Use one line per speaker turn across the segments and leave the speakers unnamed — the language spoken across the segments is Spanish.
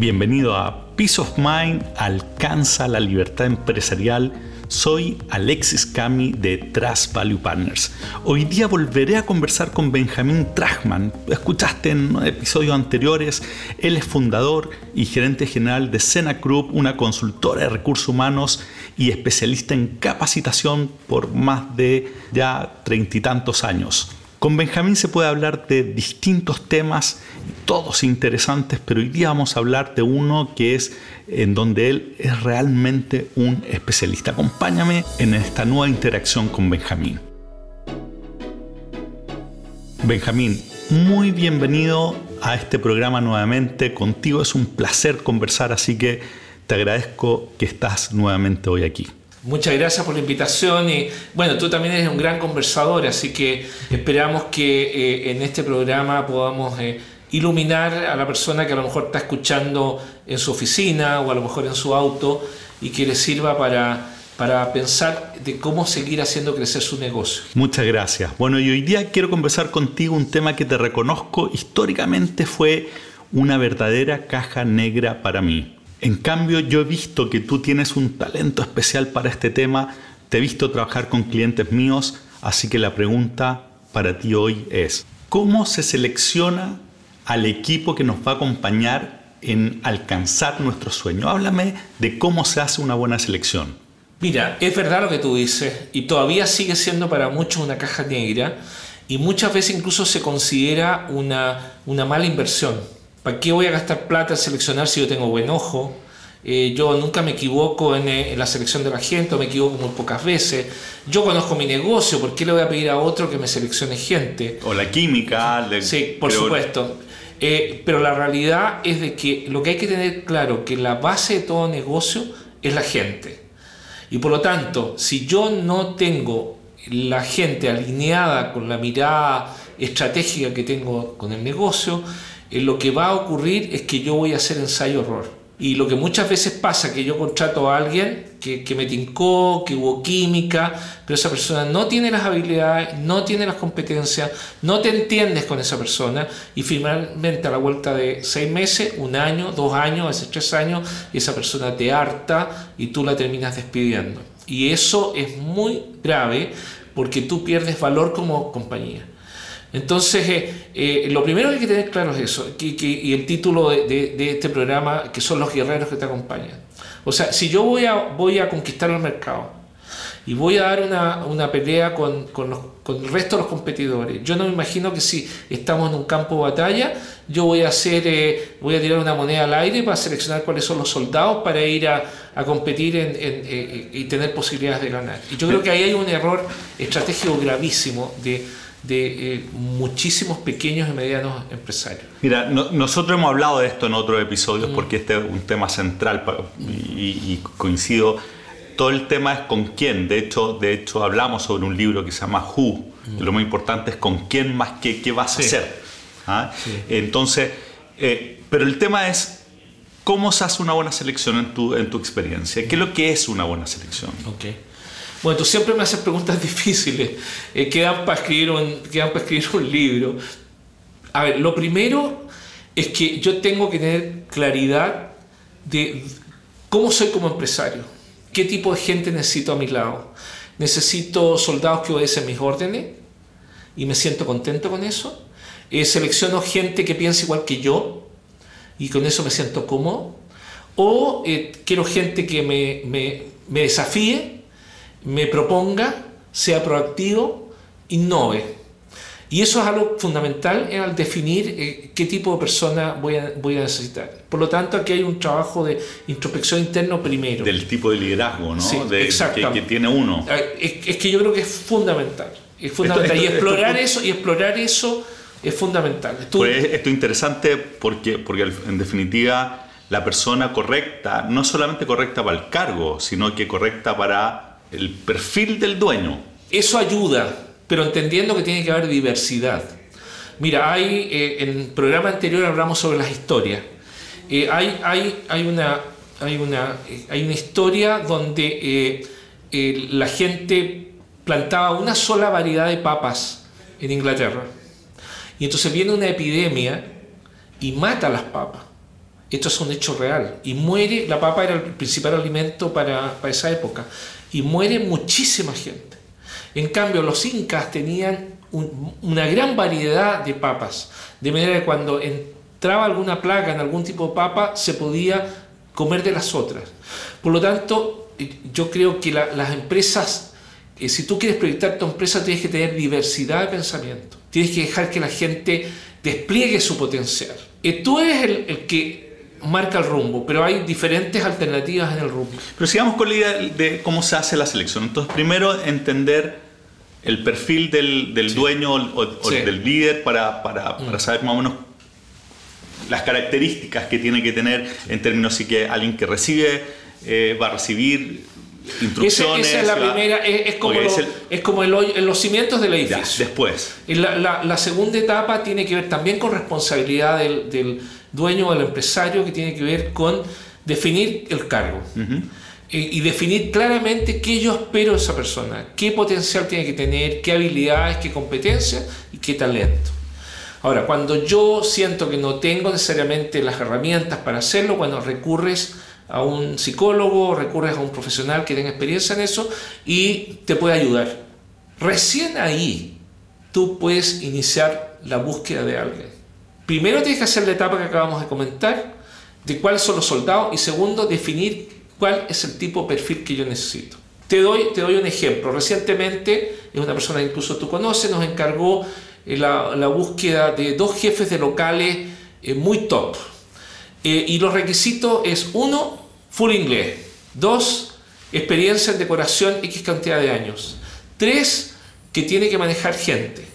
Bienvenido a Peace of Mind alcanza la libertad empresarial. Soy Alexis Cami de Trust Value Partners. Hoy día volveré a conversar con Benjamín Trachman. Escuchaste en episodios anteriores, él es fundador y gerente general de Sena Group, una consultora de recursos humanos y especialista en capacitación por más de ya treinta y tantos años. Con Benjamín se puede hablar de distintos temas, todos interesantes, pero hoy día vamos a hablar de uno que es en donde él es realmente un especialista. Acompáñame en esta nueva interacción con Benjamín. Benjamín, muy bienvenido a este programa nuevamente. Contigo es un placer conversar, así que te agradezco que estás nuevamente hoy aquí.
Muchas gracias por la invitación y bueno, tú también eres un gran conversador, así que esperamos que eh, en este programa podamos eh, iluminar a la persona que a lo mejor está escuchando en su oficina o a lo mejor en su auto y que le sirva para, para pensar de cómo seguir haciendo crecer su negocio.
Muchas gracias. Bueno, y hoy día quiero conversar contigo un tema que te reconozco históricamente fue una verdadera caja negra para mí. En cambio, yo he visto que tú tienes un talento especial para este tema, te he visto trabajar con clientes míos, así que la pregunta para ti hoy es, ¿cómo se selecciona al equipo que nos va a acompañar en alcanzar nuestro sueño? Háblame de cómo se hace una buena selección.
Mira, es verdad lo que tú dices y todavía sigue siendo para muchos una caja negra y muchas veces incluso se considera una, una mala inversión ¿Para qué voy a gastar plata en seleccionar si yo tengo buen ojo? Eh, yo nunca me equivoco eh, en, la selección de la gente, me equivoco muy pocas veces. Yo conozco mi negocio, ¿por qué le voy a pedir a otro que me seleccione gente?
O la química.
sí, por supuesto. Eh, pero la realidad es de que lo que hay que tener claro que la base de todo negocio es la gente. Y por lo tanto, si yo no tengo la gente alineada con la mirada estratégica que tengo con el negocio, eh, lo que va a ocurrir es que yo voy a hacer ensayo-error. Y lo que muchas veces pasa que yo contrato a alguien que, me tincó, que hubo química, pero esa persona no tiene las habilidades, no tiene las competencias, no te entiendes con esa persona y finalmente a la vuelta de seis meses, un año, dos años, veces tres años, esa persona te harta y tú la terminas despidiendo. Y eso es muy grave porque tú pierdes valor como compañía. Entonces, eh, eh, lo primero que hay que tener claro es eso, y el título de, este programa, que son los guerreros que te acompañan. O sea, si yo voy a, voy a conquistar el mercado y voy a dar una, una pelea con, con, el resto de los competidores, yo no me imagino que si estamos en un campo de batalla, yo voy a, hacer, eh, voy a tirar una moneda al aire para seleccionar cuáles son los soldados para ir a, a competir en, y tener posibilidades de ganar. Y yo creo que ahí hay un error estratégico gravísimo de de eh, muchísimos pequeños y medianos empresarios.
Mira, nosotros hemos hablado de esto en otros episodios mm. porque este es un tema central y, coincido. Todo el tema es con quién. De hecho, de hecho, hablamos sobre un libro que se llama Who. Mm. lo más importante es con quién más que qué vas a hacer. ¿ah? Entonces, eh, pero el tema es cómo se hace una buena selección en tu, en tu experiencia. ¿Qué es lo que es una buena selección?
Okay. Bueno, tú siempre me haces preguntas difíciles, eh, quedan, para escribir un, quedan para escribir un libro. A ver, lo primero es que yo tengo que tener claridad de cómo soy como empresario, qué tipo de gente necesito a mi lado. Necesito soldados que obedecen mis órdenes y me siento contento con eso. Eh, selecciono gente que piensa igual que yo y con eso me siento cómodo. O eh, quiero gente que me, me, me desafíe me proponga, sea proactivo, innove. Y eso es algo fundamental al definir eh, qué tipo de persona voy a, voy a necesitar. Por lo tanto, aquí hay un trabajo de introspección interno primero.
Del tipo de liderazgo, ¿no?
Sí,
de, que, tiene uno.
Eh, es, que yo creo que es fundamental. Es fundamental. y explorar eso, y explorar eso es fundamental.
Pues esto es interesante porque, porque en definitiva la persona correcta, no solamente correcta para el cargo, sino que correcta para el perfil del dueño.
Eso ayuda, pero entendiendo que tiene que haber diversidad. Mira, hay, eh, en el programa anterior hablamos sobre las historias. Eh, hay, hay, hay, una, hay, una, eh, hay una historia donde la gente plantaba una sola variedad de papas en Inglaterra. Y entonces viene una epidemia y mata las papas. Esto es un hecho real. Y muere, la papa era el principal alimento para, esa época. Y muere muchísima gente. En cambio, los incas tenían una gran variedad de papas. De manera que cuando entraba alguna plaga en algún tipo de papa, se podía comer de las otras. Por lo tanto, yo creo que las empresas, eh, si tú quieres proyectar tu empresa, tienes que tener diversidad de pensamiento. Tienes que dejar que la gente despliegue su potencial. Y tú eres el, que marca el rumbo, pero hay diferentes alternativas en el rumbo.
Pero sigamos con la idea de cómo se hace la selección. Entonces, primero entender el perfil del, dueño o, del líder para, para, para, mm. saber más o menos las características que tiene que tener en términos de que alguien que recibe eh, va a recibir instrucciones.
Esa, es la primera, es, como, es, como el, los cimientos del edificio.
después.
Y la, la, segunda etapa tiene que ver también con responsabilidad del, del, dueño o del empresario, que tiene que ver con definir el cargo. y, definir claramente qué yo espero de esa persona, qué potencial tiene que tener, qué habilidades, qué competencias y qué talento. Ahora, cuando yo siento que no tengo necesariamente las herramientas para hacerlo, cuando recurres a un psicólogo, recurres a un profesional que tenga experiencia en eso y te puede ayudar. Recién ahí tú puedes iniciar la búsqueda de alguien. Primero tienes que hacer la etapa que acabamos de comentar, de cuáles son los soldados, y segundo, definir cuál es el tipo de perfil que yo necesito. Te doy, te doy un ejemplo. Recientemente, es una persona que incluso tú conoces, nos encargó eh, la, la búsqueda de dos jefes de locales eh, muy top. Eh, y los requisitos es uno, full inglés. Dos, experiencia en decoración X cantidad de años. Tres, que tiene que manejar gente.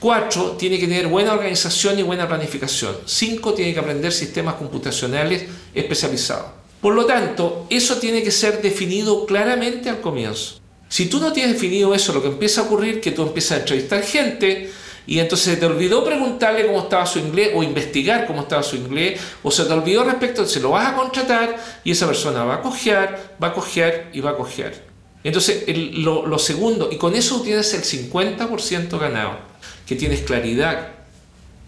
Cuatro, tiene que tener buena organización y buena planificación. Cinco, tiene que aprender sistemas computacionales especializados. Por lo tanto, eso tiene que ser definido claramente al comienzo. Si tú no tienes definido eso, lo que empieza a ocurrir es que tú empiezas a entrevistar gente, y entonces te olvidó preguntarle cómo estaba su inglés o investigar cómo estaba su inglés o se te olvidó respecto, se lo vas a contratar y esa persona va a cojear, va a cojear y va a cojear. Entonces, lo, lo, segundo, y con eso tienes el 50% ganado, que tienes claridad,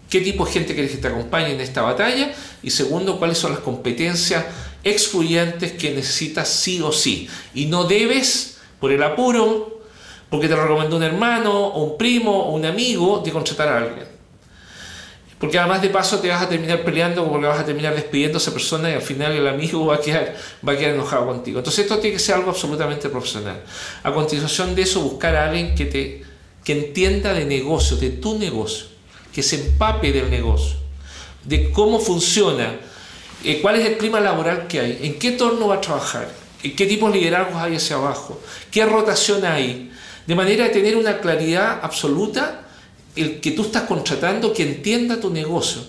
qué tipo de gente quieres que te acompañe en esta batalla y segundo, cuáles son las competencias excluyentes que necesitas sí o sí. Y no debes, por el apuro, porque te lo recomendó un hermano, un primo, o un amigo, de contratar a alguien. Porque además de paso te vas a terminar peleando porque vas a terminar despidiendo a esa persona y al final el amigo va a quedar, va a quedar enojado contigo. Entonces esto tiene que ser algo absolutamente profesional. A continuación de eso, buscar a alguien que, te, que entienda de negocio, de tu negocio, que se empape del negocio, de cómo funciona, eh, cuál es el clima laboral que hay, en qué torno va a trabajar, qué tipos de liderazgos hay hacia abajo, qué rotación hay, de manera de tener una claridad absoluta el que tú estás contratando que entienda tu negocio.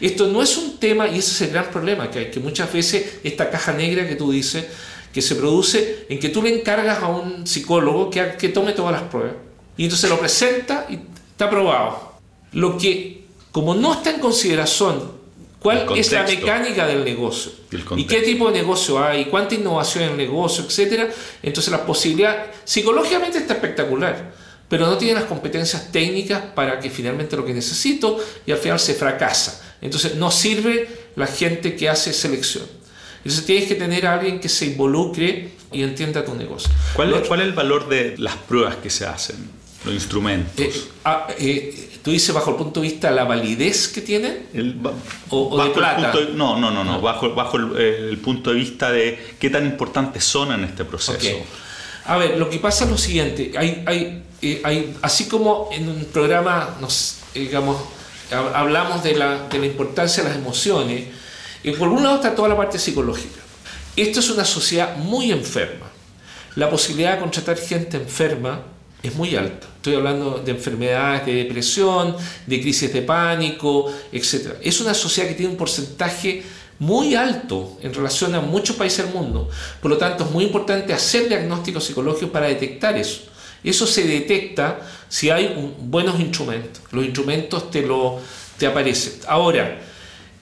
Esto no es un tema, y ese es el gran problema que hay, que muchas veces esta caja negra que tú dices, que se produce en que tú le encargas a un psicólogo que, que tome todas las pruebas. Y entonces lo presenta y está aprobado. Lo que, como no está en consideración ¿Cuál es la mecánica del negocio? ¿Y qué tipo de negocio hay? ¿Cuánta innovación en el negocio? Etcétera. Entonces la posibilidad, psicológicamente está espectacular, pero no tiene las competencias técnicas para que finalmente lo que necesito y al final se fracasa. Entonces no sirve la gente que hace selección. Entonces tienes que tener a alguien que se involucre y entienda tu negocio.
¿Cuál, es, ¿Cuál es el valor de las pruebas que se hacen? Los instrumentos.
Eh, ah, eh, ¿Tú dices bajo el punto de vista la validez que tienen?
¿O, de plata? no, no, no, no. Ah. bajo, bajo el, punto de vista de qué tan importantes son en este proceso.
A ver, lo que pasa es lo siguiente. Hay, hay, eh, hay, así como en un programa nos, digamos, hablamos de la, de la importancia de las emociones, y por un lado está toda la parte psicológica. Esto es una sociedad muy enferma. La posibilidad de contratar gente enferma es muy alta. Estoy hablando de enfermedades de depresión, de crisis de pánico, etc. Es una sociedad que tiene un porcentaje muy alto en relación a muchos países del mundo. Por lo tanto, es muy importante hacer diagnósticos psicológicos para detectar eso. Eso se detecta si hay buenos instrumentos. Los instrumentos te, lo, te aparecen. Ahora,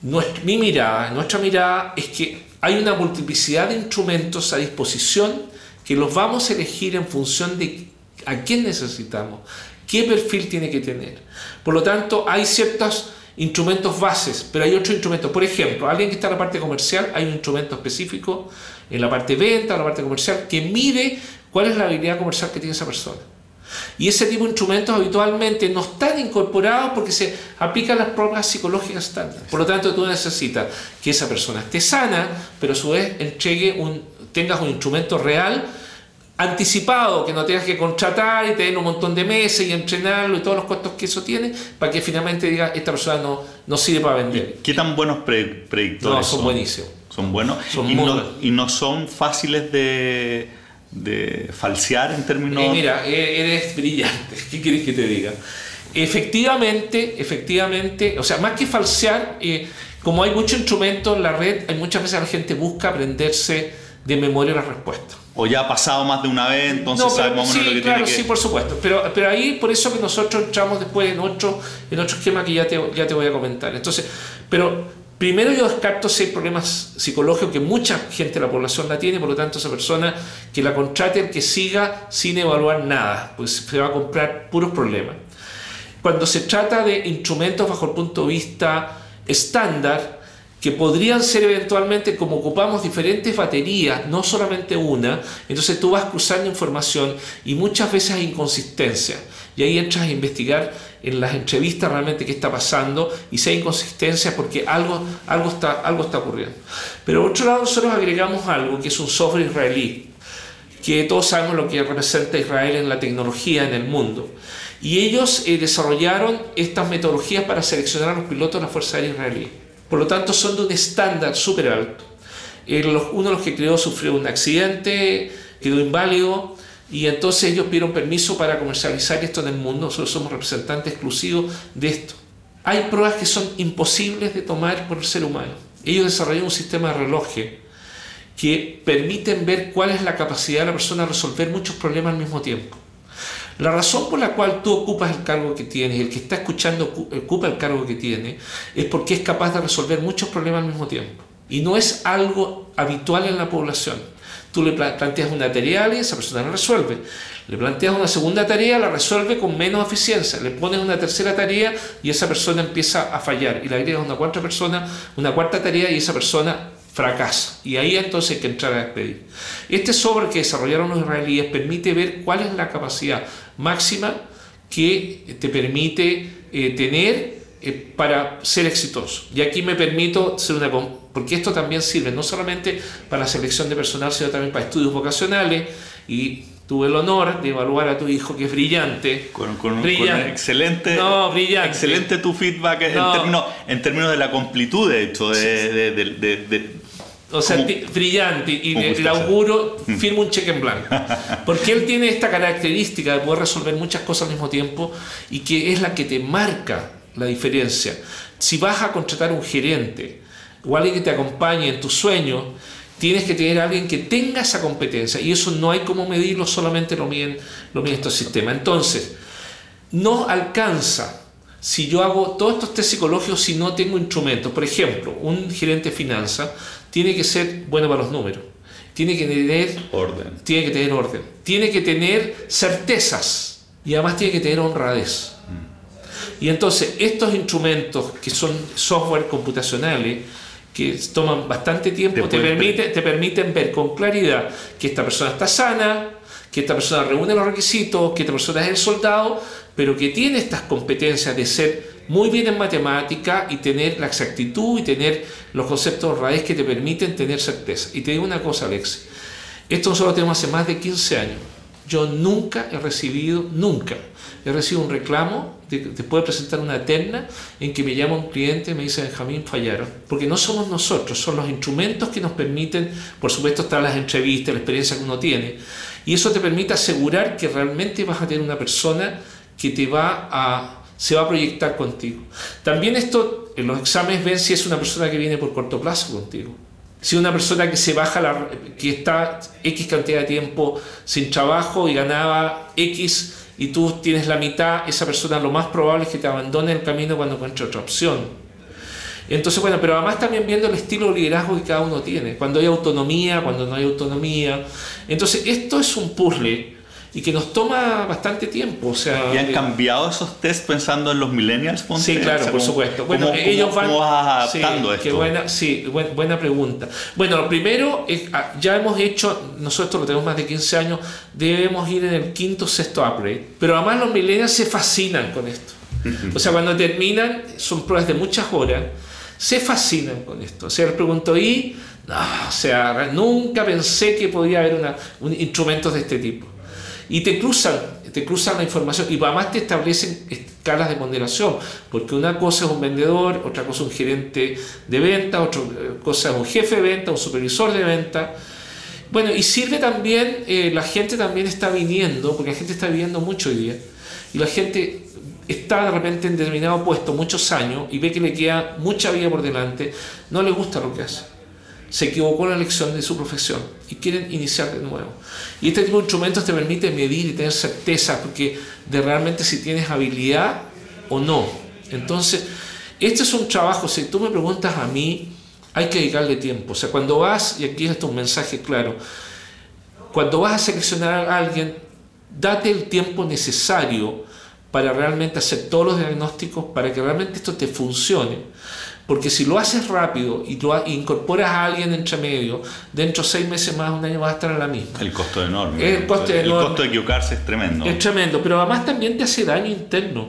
nuestra, mi mirada, nuestra mirada es que hay una multiplicidad de instrumentos a disposición que los vamos a elegir en función de ¿A quién necesitamos? ¿Qué perfil tiene que tener? Por lo tanto, hay ciertos instrumentos bases, pero hay otros instrumentos. Por ejemplo, alguien que está en la parte comercial, hay un instrumento específico en la parte venta, en la parte comercial, que mide cuál es la habilidad comercial que tiene esa persona. Y ese tipo de instrumentos habitualmente no están incorporados porque se aplican las pruebas psicológicas estándar. Por lo tanto, tú necesitas que esa persona esté sana, pero a su vez entregue un, tengas un instrumento real anticipado, que no tengas que contratar y tener un montón de meses y entrenarlo y todos los costos que eso tiene, para que finalmente diga, esta persona no, no sirve para vender.
¿Qué tan buenos predictores
no, son? buenísimos.
Son buenos
son
y, no, y no son fáciles de, de falsear en términos...
Eh, mira, e-, eres brillante, ¿qué quieres que te diga? Efectivamente, efectivamente, o sea, más que falsear, eh, como hay mucho instrumento en la red, hay muchas veces la gente busca aprenderse de memoria la respuesta
o ya ha pasado más de una vez, entonces sabemos
sí,
lo que
claro,
tiene que...
Sí, por supuesto, pero, pero ahí por eso que nosotros entramos después en otro, en otro esquema que ya te, ya te voy a comentar. Entonces, pero primero yo descarto si hay problemas psicológicos que mucha gente de la población la tiene, por lo tanto esa persona que la contrate, que siga sin evaluar nada, pues se va a comprar puros problemas. Cuando se trata de instrumentos bajo el punto de vista estándar, que podrían ser eventualmente como ocupamos diferentes baterías, no solamente una, entonces tú vas cruzando información y muchas veces hay inconsistencia. Y ahí entras a investigar en las entrevistas realmente qué está pasando y si hay inconsistencia porque algo, algo, está, algo está ocurriendo. Pero por otro lado nosotros agregamos algo que es un software israelí, que todos sabemos lo que representa Israel en la tecnología en el mundo. Y ellos eh, desarrollaron estas metodologías para seleccionar a los pilotos de la Fuerza Aérea Israelí. Por lo tanto, son de un estándar súper alto. Uno de los que creó sufrió un accidente, quedó inválido y entonces ellos pidieron permiso para comercializar esto en el mundo. Nosotros somos representantes exclusivos de esto. Hay pruebas que son imposibles de tomar por el ser humano. Ellos desarrollaron un sistema de reloj que permiten ver cuál es la capacidad de la persona de resolver muchos problemas al mismo tiempo. La razón por la cual tú ocupas el cargo que tienes, el que está escuchando ocupa el cargo que tiene, es porque es capaz de resolver muchos problemas al mismo tiempo. Y no es algo habitual en la población. Tú le planteas una tarea y esa persona la resuelve. Le planteas una segunda tarea, la resuelve con menos eficiencia. Le pones una tercera tarea y esa persona empieza a fallar. Y le agregas una cuarta persona, una cuarta tarea y esa persona fracasa. Y ahí entonces hay que entrar a despedir. Este sobre que desarrollaron los israelíes permite ver cuál es la capacidad máxima que te permite eh, tener eh, para ser exitoso. Y aquí me permito ser una... porque esto también sirve no solamente para la selección de personal, sino también para estudios vocacionales y tuve el honor de evaluar a tu hijo que es brillante.
Con, con, brillante. excelente,
no, brillante.
excelente tu feedback en, términos, en términos de la completud de hecho, de, de,
o sea, brillante. Y le, auguro, mm. firmo un cheque en blanco. Porque él tiene esta característica de poder resolver muchas cosas al mismo tiempo y que es la que te marca la diferencia. Si vas a contratar un gerente o alguien que te acompañe en tus sueños, tienes que tener a alguien que tenga esa competencia. Y eso no hay como medirlo, solamente lo miden, lo miden estos sistemas. Entonces, no alcanza si yo hago todos estos test psicológicos si no tengo instrumentos. Por ejemplo, un gerente de finanzas tiene que ser bueno para los números, tiene que tener
orden,
tiene que tener orden, tiene que tener certezas y además tiene que tener honradez. Mm. Y entonces estos instrumentos que son software computacionales, que toman bastante tiempo, te, permite, te permiten ver con claridad que esta persona está sana, que esta persona reúne los requisitos, que esta persona es el soldado, pero que tiene estas competencias de ser muy bien en matemática y tener la exactitud y tener los conceptos raíz que te permiten tener certeza. Y te digo una cosa, Alex, esto nosotros tenemos hace más de 15 años. Yo nunca he recibido, nunca, he recibido un reclamo después de presentar una terna en que me llama un cliente y me dice, Benjamín, fallaron. Porque no somos nosotros, son los instrumentos que nos permiten, por supuesto, están las entrevistas, la experiencia que uno tiene. Y eso te permite asegurar que realmente vas a tener una persona que te va a se va a proyectar contigo. También esto, en los exámenes ven si es una persona que viene por corto plazo contigo. Si una persona que se baja, la, que está X cantidad de tiempo sin trabajo y ganaba X y tú tienes la mitad, esa persona lo más probable es que te abandone el camino cuando encuentre otra opción. Entonces, bueno, pero además también viendo el estilo de liderazgo que cada uno tiene, cuando hay autonomía, cuando no hay autonomía. Entonces, esto es un puzzle y que nos toma bastante tiempo. O sea,
¿Y han
eh,
cambiado esos test pensando en los millennials? ponte?
Sí, claro,
O sea,
por
¿cómo-
supuesto.
¿cómo,
Bueno, ellos van.
cómo vas adaptando
sí,
esto?
Qué buena, sí, buen- buena pregunta. Bueno, lo primero, es, ah, ya hemos hecho, nosotros lo tenemos más de 15 años, debemos ir en el quinto sexto upgrade. Pero además los millennials se fascinan con esto. O sea, cuando terminan, son pruebas de muchas horas, se fascinan con esto. O sea, les pregunto, ¿y? No, o sea, nunca pensé que podía haber una, un, instrumentos de este tipo. Y te cruzan, te cruzan la información y además te establecen escalas de ponderación, porque una cosa es un vendedor, otra cosa es un gerente de venta, otra cosa es un jefe de venta, un supervisor de venta. Bueno, y sirve también, eh, la gente también está viniendo, porque la gente está viviendo mucho hoy día, y la gente está de repente en determinado puesto muchos años y ve que le queda mucha vida por delante, no le gusta lo que hace se equivocó en la elección de su profesión y quieren iniciar de nuevo. Y este tipo de instrumentos te permite medir y tener certeza porque de realmente si tienes habilidad o no. Entonces, este es un trabajo, si tú me preguntas a mí, hay que dedicarle tiempo. O sea, cuando vas, y aquí está un mensaje claro, cuando vas a seleccionar a alguien, date el tiempo necesario para realmente hacer todos los diagnósticos, para que realmente esto te funcione. Porque si lo haces rápido y lo ha- incorporas a alguien entre medio, dentro de seis meses más, un año vas a estar en la misma.
El costo es enorme.
El costo es
El
enorme.
costo de equivocarse es tremendo.
Es tremendo, pero además también te hace daño interno.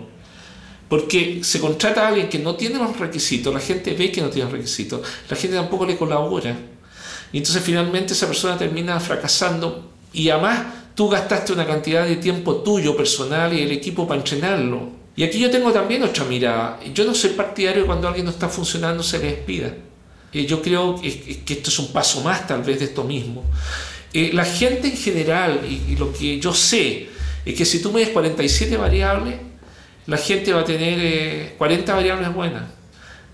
Porque se contrata a alguien que no tiene los requisitos, la gente ve que no tiene los requisitos, la gente tampoco le colabora. Y entonces finalmente esa persona termina fracasando y además tú gastaste una cantidad de tiempo tuyo personal y el equipo para entrenarlo. Y aquí yo tengo también otra mirada. Yo no soy partidario cuando alguien no está funcionando se le despida. Eh, yo creo que, esto es un paso más tal vez de esto mismo. Eh, la gente en general, y, lo que yo sé, es que si tú me des 47 variables, la gente va a tener eh, 40 variables buenas,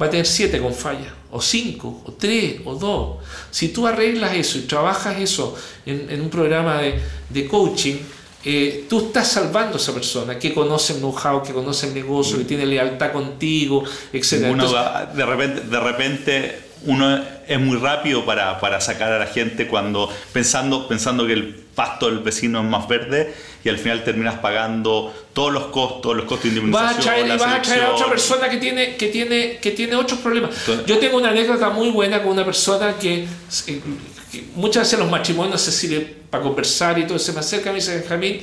va a tener 7 con falla, o 5, o 3, o 2. Si tú arreglas eso y trabajas eso en, un programa de coaching, eh, tú estás salvando a esa persona que conoce el know-how, que conoce el negocio, que tiene lealtad contigo, etc.
Uno va- de, repente, de repente uno es muy rápido para, para sacar a la gente cuando pensando, pensando que el pasto del vecino es más verde y al final terminas pagando todos los costos, los costos de
vas a
indemnización,
traer, y
la
vas a traer a otra persona que tiene, que tiene, que tiene otros problemas.
Entonces-
Yo tengo una anécdota muy buena con una persona que, que muchas veces los matrimonios se sirve para conversar y todo, se me acerca y me dice, Benjamín,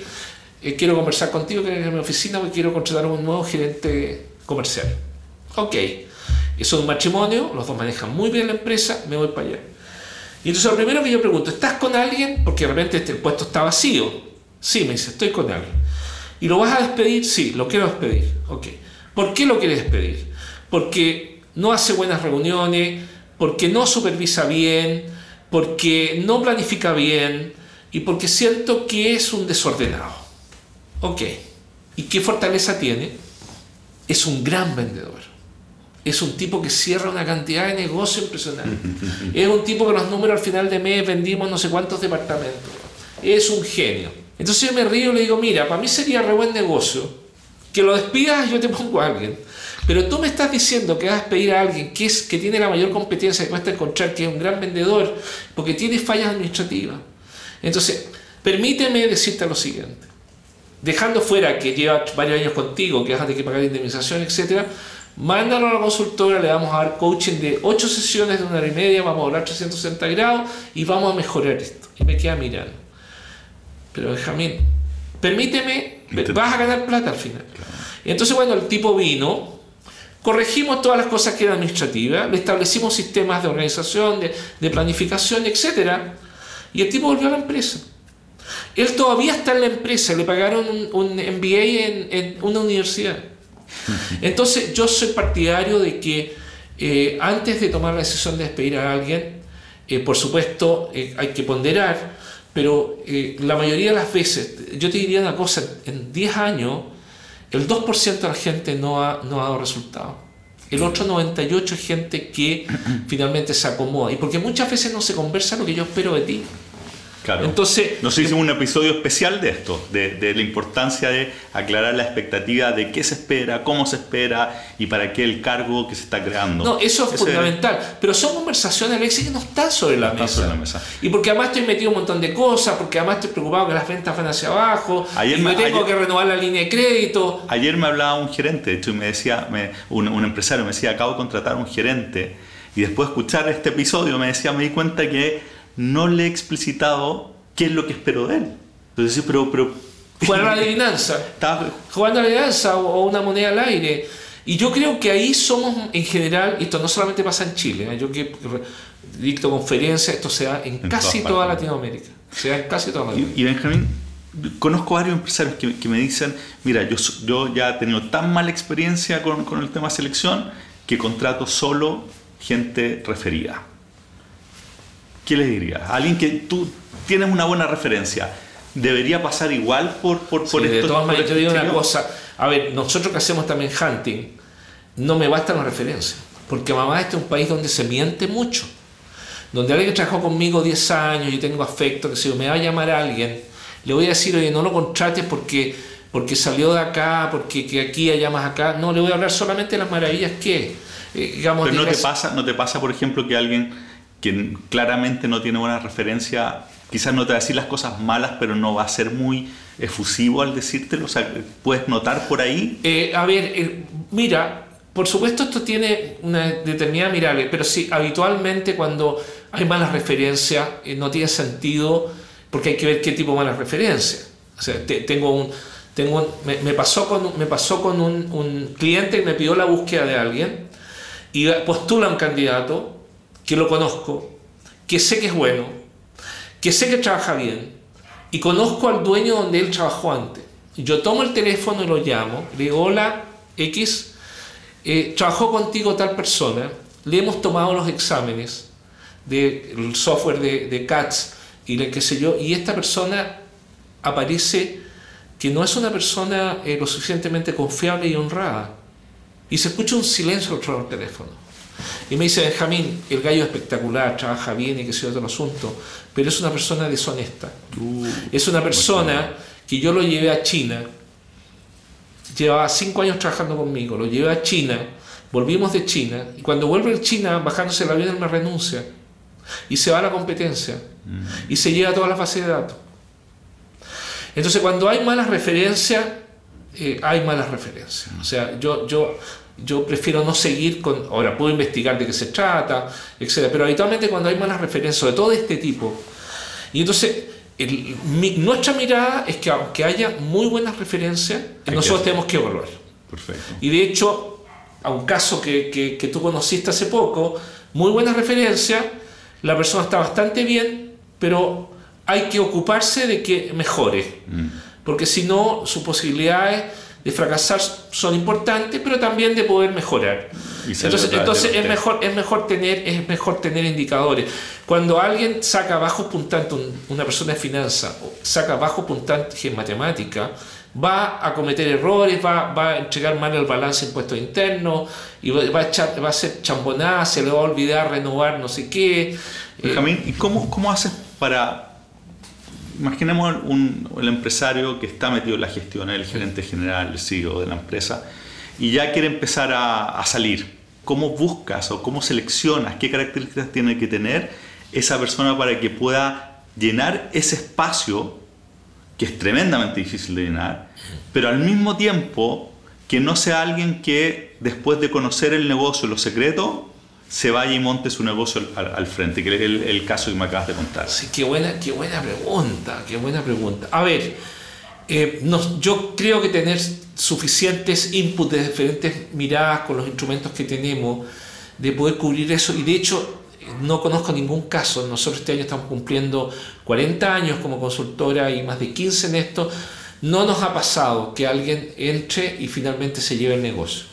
eh, quiero conversar contigo, ir a mi oficina porque quiero contratar a un nuevo gerente comercial. Ok, eso es un matrimonio, los dos manejan muy bien la empresa, me voy para allá. Y entonces lo primero que yo pregunto, ¿estás con alguien? Porque de repente este, puesto está vacío. Sí, me dice, estoy con alguien. ¿Y lo vas a despedir? Sí, lo quiero despedir. Ok. ¿Por qué lo quieres despedir? Porque no hace buenas reuniones, porque no supervisa bien, porque no planifica bien y porque siento que es un desordenado. Ok. ¿Y qué fortaleza tiene? Es un gran vendedor. Es un tipo que cierra una cantidad de negocio impresionante. es un tipo que los números al final de mes vendimos no sé cuántos departamentos. Es un genio. Entonces yo me río y le digo, mira, para mí sería re buen negocio que lo despidas y yo te pongo a alguien. Pero tú me estás diciendo que vas a despedir a alguien que, es, que tiene la mayor competencia que cuesta encontrar, que es un gran vendedor, porque tiene fallas administrativas. Entonces, permíteme decirte lo siguiente. Dejando fuera que lleva varios años contigo, que vas a tener que pagar indemnización, etc., mándalo a la consultora, le vamos a dar coaching de 8 sesiones de una hora y media, vamos a hablar 360 grados y vamos a mejorar esto. Y me queda mirando. Pero Benjamín, permíteme,
Intenta-
vas a ganar plata al final. Y entonces, bueno, el tipo vino, corregimos todas las cosas que eran administrativas, le establecimos sistemas de organización, de, de planificación, etc. Y el tipo volvió a la empresa. Él todavía está en la empresa, le pagaron un, un MBA en, en una universidad. Entonces yo soy partidario de que eh, antes de tomar la decisión de despedir a alguien, eh, por supuesto eh, hay que ponderar, pero eh, la mayoría de las veces, yo te diría una cosa, en 10 años el 2% de la gente no ha, no ha dado resultado. El otro 98 es gente que finalmente se acomoda. Y porque muchas veces no se conversa lo que yo espero de ti.
Claro.
Entonces,
nos hicimos un episodio especial de esto, de, la importancia de aclarar la expectativa de qué se espera, cómo se espera y para qué el cargo que se está creando.
No, eso es fundamental. Pero son conversaciones, Alexis, que no están sobre la, mesa. sobre la mesa. Y porque además estoy metido un montón de cosas, porque además estoy preocupado que las ventas van hacia abajo, ayer y me, tengo que renovar la línea de crédito.
Ayer me hablaba un gerente, de hecho, y me decía, un, un empresario me decía, acabo de contratar a un gerente, y después de escuchar este episodio me decía, me di cuenta que no le he explicitado qué es lo que espero de él. Entonces, pero, pero
Jugar a la adivinanza. Jugando a la adivinanza o una moneda al aire. Y yo creo que ahí somos en general, esto no solamente pasa en Chile, ¿eh? yo que dicto conferencias, esto se da en, casi toda Latinoamérica. Se da en casi toda Latinoamérica.
Y, Benjamín, conozco varios empresarios que, me dicen, mira, yo, yo ya he tenido tan mala experiencia con, con el tema selección que contrato solo gente referida. ¿Qué le dirías? alguien que tú tienes una buena referencia, ¿debería pasar igual por, por, por
De todas maneras, yo digo una cosa. A ver, nosotros que hacemos también hunting, no me bastan las referencias. Porque mamá, este es un país donde se miente mucho. Donde alguien que trabajó conmigo 10 años y tengo afecto, que si me va a llamar a alguien, le voy a decir, oye, no lo contrates porque, porque salió de acá, porque que aquí haya más acá. No, le voy a hablar solamente de las maravillas que,
eh, digamos... Pero no te, pasa, no te pasa, por ejemplo, que alguien quien claramente no tiene buena referencia, quizás no te va a decir las cosas malas, pero no va a ser muy efusivo al decírtelo. O sea, ¿puedes notar por ahí?
Eh, a ver, eh, mira, por supuesto esto tiene una determinada mirada, pero sí, habitualmente cuando hay malas referencias eh, no tiene sentido porque hay que ver qué tipo de malas referencias. O sea, tengo un... Tengo me, pasó con, me pasó con un cliente que me pidió la búsqueda de alguien y postula un candidato que lo conozco, que sé que es bueno, que sé que trabaja bien y conozco al dueño donde él trabajó antes. Yo tomo el teléfono y lo llamo, le digo, hola X, eh, trabajó contigo tal persona, le hemos tomado los exámenes del software de, de CATS y le qué sé yo, y esta persona aparece que no es una persona eh, lo suficientemente confiable y honrada. Y se escucha un silencio al otro teléfono. Y me dice Benjamín, el gallo es espectacular, trabaja bien y que sea otro asunto, pero es una persona deshonesta. Uh, es una persona que yo lo llevé a China, llevaba cinco años trabajando conmigo, lo llevé a China, volvimos de China, y cuando vuelve de China, bajándose el avión, me renuncia. Y se va a la competencia. Y se lleva todas las bases de datos. Entonces, cuando hay malas referencias, eh, hay malas referencias. O sea, yo, yo yo prefiero no seguir con, ahora puedo investigar de qué se trata, etc. Pero habitualmente cuando hay malas referencias, sobre todo de este tipo, y entonces nuestra mirada es que aunque haya muy buenas referencias, nosotros tenemos que evaluar. Perfecto. Y de hecho, a un caso que, que, que tú conociste hace poco, muy buenas referencias, la persona está bastante bien, pero hay que ocuparse de que mejore, mm. porque si no, sus posibilidades de fracasar son importantes, pero también de poder mejorar. Entonces, entonces es, mejor, es, mejor tener, es mejor tener indicadores. Cuando alguien saca bajo puntaje, una persona de finanzas, saca bajo puntaje en matemática, va a cometer errores, va, va, a entregar mal el balance impuesto interno, y va, a, echar, va a ser chambonada, se le va a olvidar renovar no sé qué.
Benjamín, ¿y cómo, cómo haces para imaginemos un, el empresario que está metido en la gestión, el gerente general, el CEO de la empresa, y ya quiere empezar a, salir. ¿Cómo buscas o cómo seleccionas qué características tiene que tener esa persona para que pueda llenar ese espacio que es tremendamente difícil de llenar, pero al mismo tiempo que no sea alguien que después de conocer el negocio, los secretos, se vaya y monte su negocio al, frente, que es el, caso que me acabas de contar.
Sí, qué buena, qué buena pregunta, qué buena pregunta. A ver, eh, yo creo que tener suficientes inputs de diferentes miradas con los instrumentos que tenemos, de poder cubrir eso, y de hecho no conozco ningún caso, nosotros este año estamos cumpliendo 40 años como consultora y más de 15 en esto, no nos ha pasado que alguien entre y finalmente se lleve el negocio.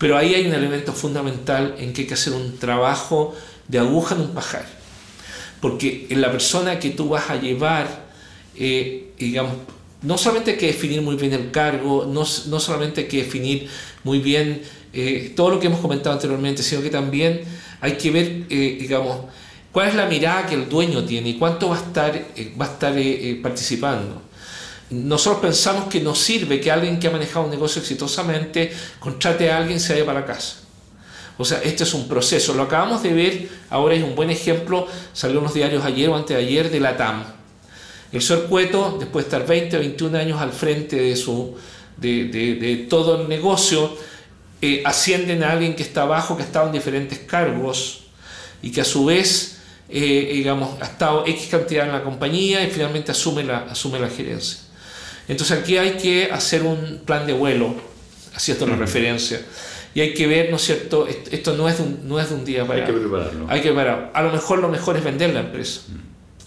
Pero ahí hay un elemento fundamental en que hay que hacer un trabajo de aguja en un pajar. Porque en la persona que tú vas a llevar, eh, digamos, no solamente hay que definir muy bien el cargo, no, no solamente hay que definir muy bien eh, todo lo que hemos comentado anteriormente, sino que también hay que ver, eh, digamos, cuál es la mirada que el dueño tiene y cuánto va a estar, va a estar participando. Nosotros pensamos que no sirve que alguien que ha manejado un negocio exitosamente contrate a alguien y se vaya para casa. O sea, este es un proceso. Lo acabamos de ver, ahora es un buen ejemplo, salió en los diarios ayer o antes de ayer de la TAM. El señor Cueto, después de estar 20 o 21 años al frente de, su, de, de, todo el negocio, ascienden a alguien que está abajo, que ha estado en diferentes cargos y que a su vez eh, digamos, ha estado X cantidad en la compañía y finalmente asume la, asume la gerencia. Entonces aquí hay que hacer un plan de vuelo, haciendo la referencia, y hay que ver, ¿no es cierto? Esto no es de un, no es de un día para
Hay que prepararlo.
Hay que prepararlo. A lo mejor lo mejor es vender la empresa,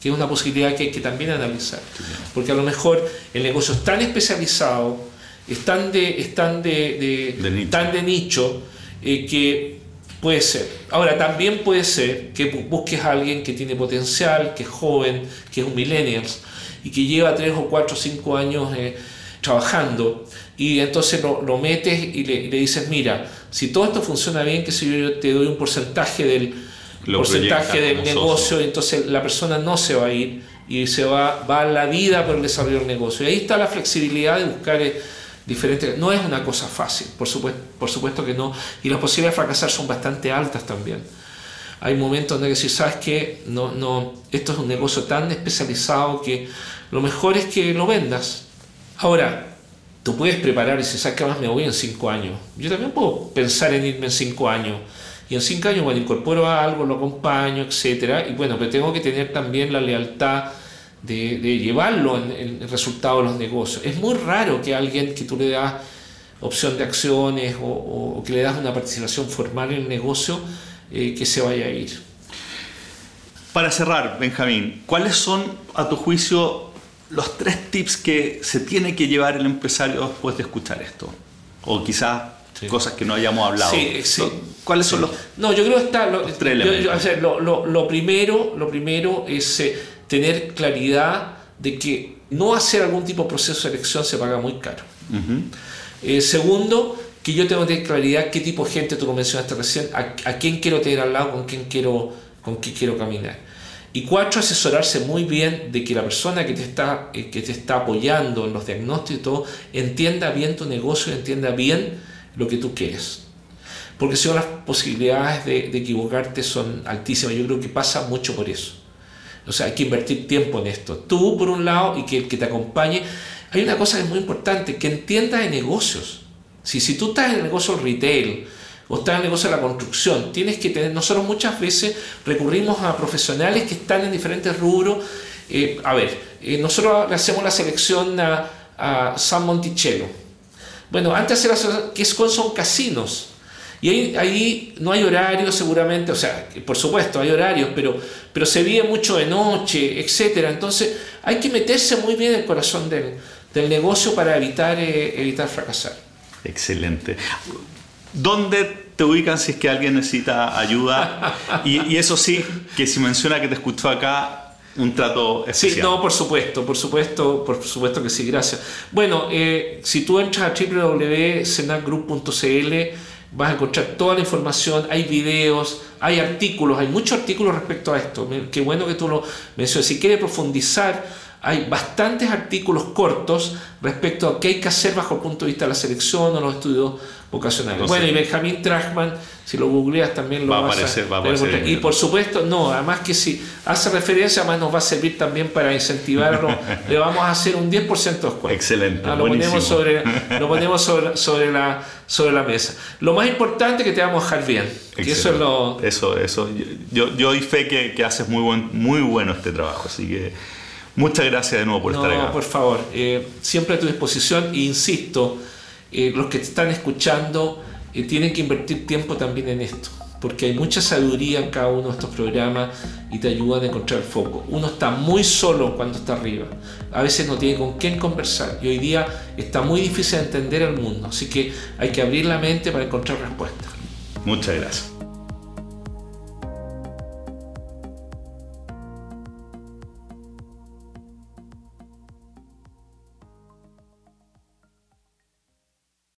que es una posibilidad que hay que también analizar, porque a lo mejor el negocio es tan especializado, es tan de, es tan de, de, nicho. Tan de nicho eh, que Puede ser. Ahora, también puede ser que busques a alguien que tiene potencial, que es joven, que es un millennial y que lleva 3 o 4 o 5 años eh, trabajando y entonces lo, lo metes y le, le, dices, mira, si todo esto funciona bien, que si yo te doy un porcentaje del, porcentaje del negocio, entonces la persona no se va a ir y se va, va a la vida por el desarrollo del negocio. Y ahí está la flexibilidad de buscar... Eh, diferentes. No es una cosa fácil, por supuesto, por supuesto que no. Y las posibilidades de fracasar son bastante altas también. Hay momentos donde decir, sabes que no, no, esto es un negocio tan especializado que lo mejor es que lo vendas. Ahora, tú puedes preparar y si sabes que más me voy en cinco años. Yo también puedo pensar en irme en cinco años. Y en cinco años, bueno, incorporo algo, lo acompaño, etcétera. Y bueno, pero tengo que tener también la lealtad de, llevarlo en, el resultado de los negocios. Es muy raro que alguien que tú le das opción de acciones o, que le das una participación formal en el negocio eh, que se vaya a ir.
Para cerrar, Benjamín, ¿cuáles son, a tu juicio, los tres tips que se tiene que llevar el empresario después de escuchar esto? O quizás cosas que no hayamos hablado.
Sí, sí.
¿Cuáles son los
No, yo creo que está... Lo, lo, lo, primero, lo primero es... Eh, tener claridad de que no hacer algún tipo de proceso de elección se paga muy caro. Eh, segundo, que yo tengo que tener claridad qué tipo de gente, tú lo mencionaste recién, a, quién quiero tener al lado, con quién quiero, con quién quiero caminar. Y cuatro, asesorarse muy bien de que la persona que te está, eh, que te está apoyando en los diagnósticos entienda bien tu negocio y entienda bien lo que tú quieres. Porque si no, las posibilidades de, de equivocarte son altísimas. Yo creo que pasa mucho por eso. O sea, hay que invertir tiempo en esto. Tú, por un lado, y que el que te acompañe. Hay una cosa que es muy importante, que entiendas de negocios. Si, si tú estás en el negocio retail o estás en el negocio de la construcción, tienes que tener, nosotros muchas veces recurrimos a profesionales que están en diferentes rubros. Eh, a ver, eh, nosotros le hacemos la selección a, a San Monticello. Bueno, antes era, que son casinos. Y ahí, no hay horario seguramente, o sea, por supuesto hay horarios, pero, pero se vive mucho de noche, etc. Entonces hay que meterse muy bien en el corazón del, del negocio para evitar, eh, evitar fracasar.
Excelente. ¿Dónde te ubican si es que alguien necesita ayuda? Y, y eso sí, que si menciona que te escuchó acá, un trato especial.
Sí, no, por supuesto, por supuesto, por supuesto que sí, gracias. Bueno, eh, si tú entras a www.senagroup.cl vas a encontrar toda la información, hay videos, hay artículos, hay muchos artículos respecto a esto. Qué bueno que tú lo mencionas. Si quieres profundizar, hay bastantes artículos cortos respecto a qué hay que hacer bajo el punto de vista de la selección o los estudios vocacionales. bueno, y Benjamín Trachman, si lo googleas también lo
va a aparecer. Va a aparecer
y por supuesto, no, además que si hace referencia, además nos va a servir también para incentivarlo. le vamos a hacer un 10% de descuento.
Excelente.
Ah, lo, ponemos sobre, lo ponemos sobre, sobre, la, sobre la mesa. Lo más importante es que te vamos a dejar bien. eso es lo.
Eso, eso. Yo, yo doy fe que, que haces muy, buen, muy bueno este trabajo, así que. Muchas gracias de nuevo por estar acá.
por favor, eh, siempre a tu disposición e insisto, eh, los que te están escuchando eh, tienen que invertir tiempo también en esto, porque hay mucha sabiduría en cada uno de estos programas y te ayudan a encontrar el foco. Uno está muy solo cuando está arriba, a veces no tiene con quién conversar y hoy día está muy difícil de entender el mundo, así que hay que abrir la mente para encontrar respuestas.
Muchas gracias.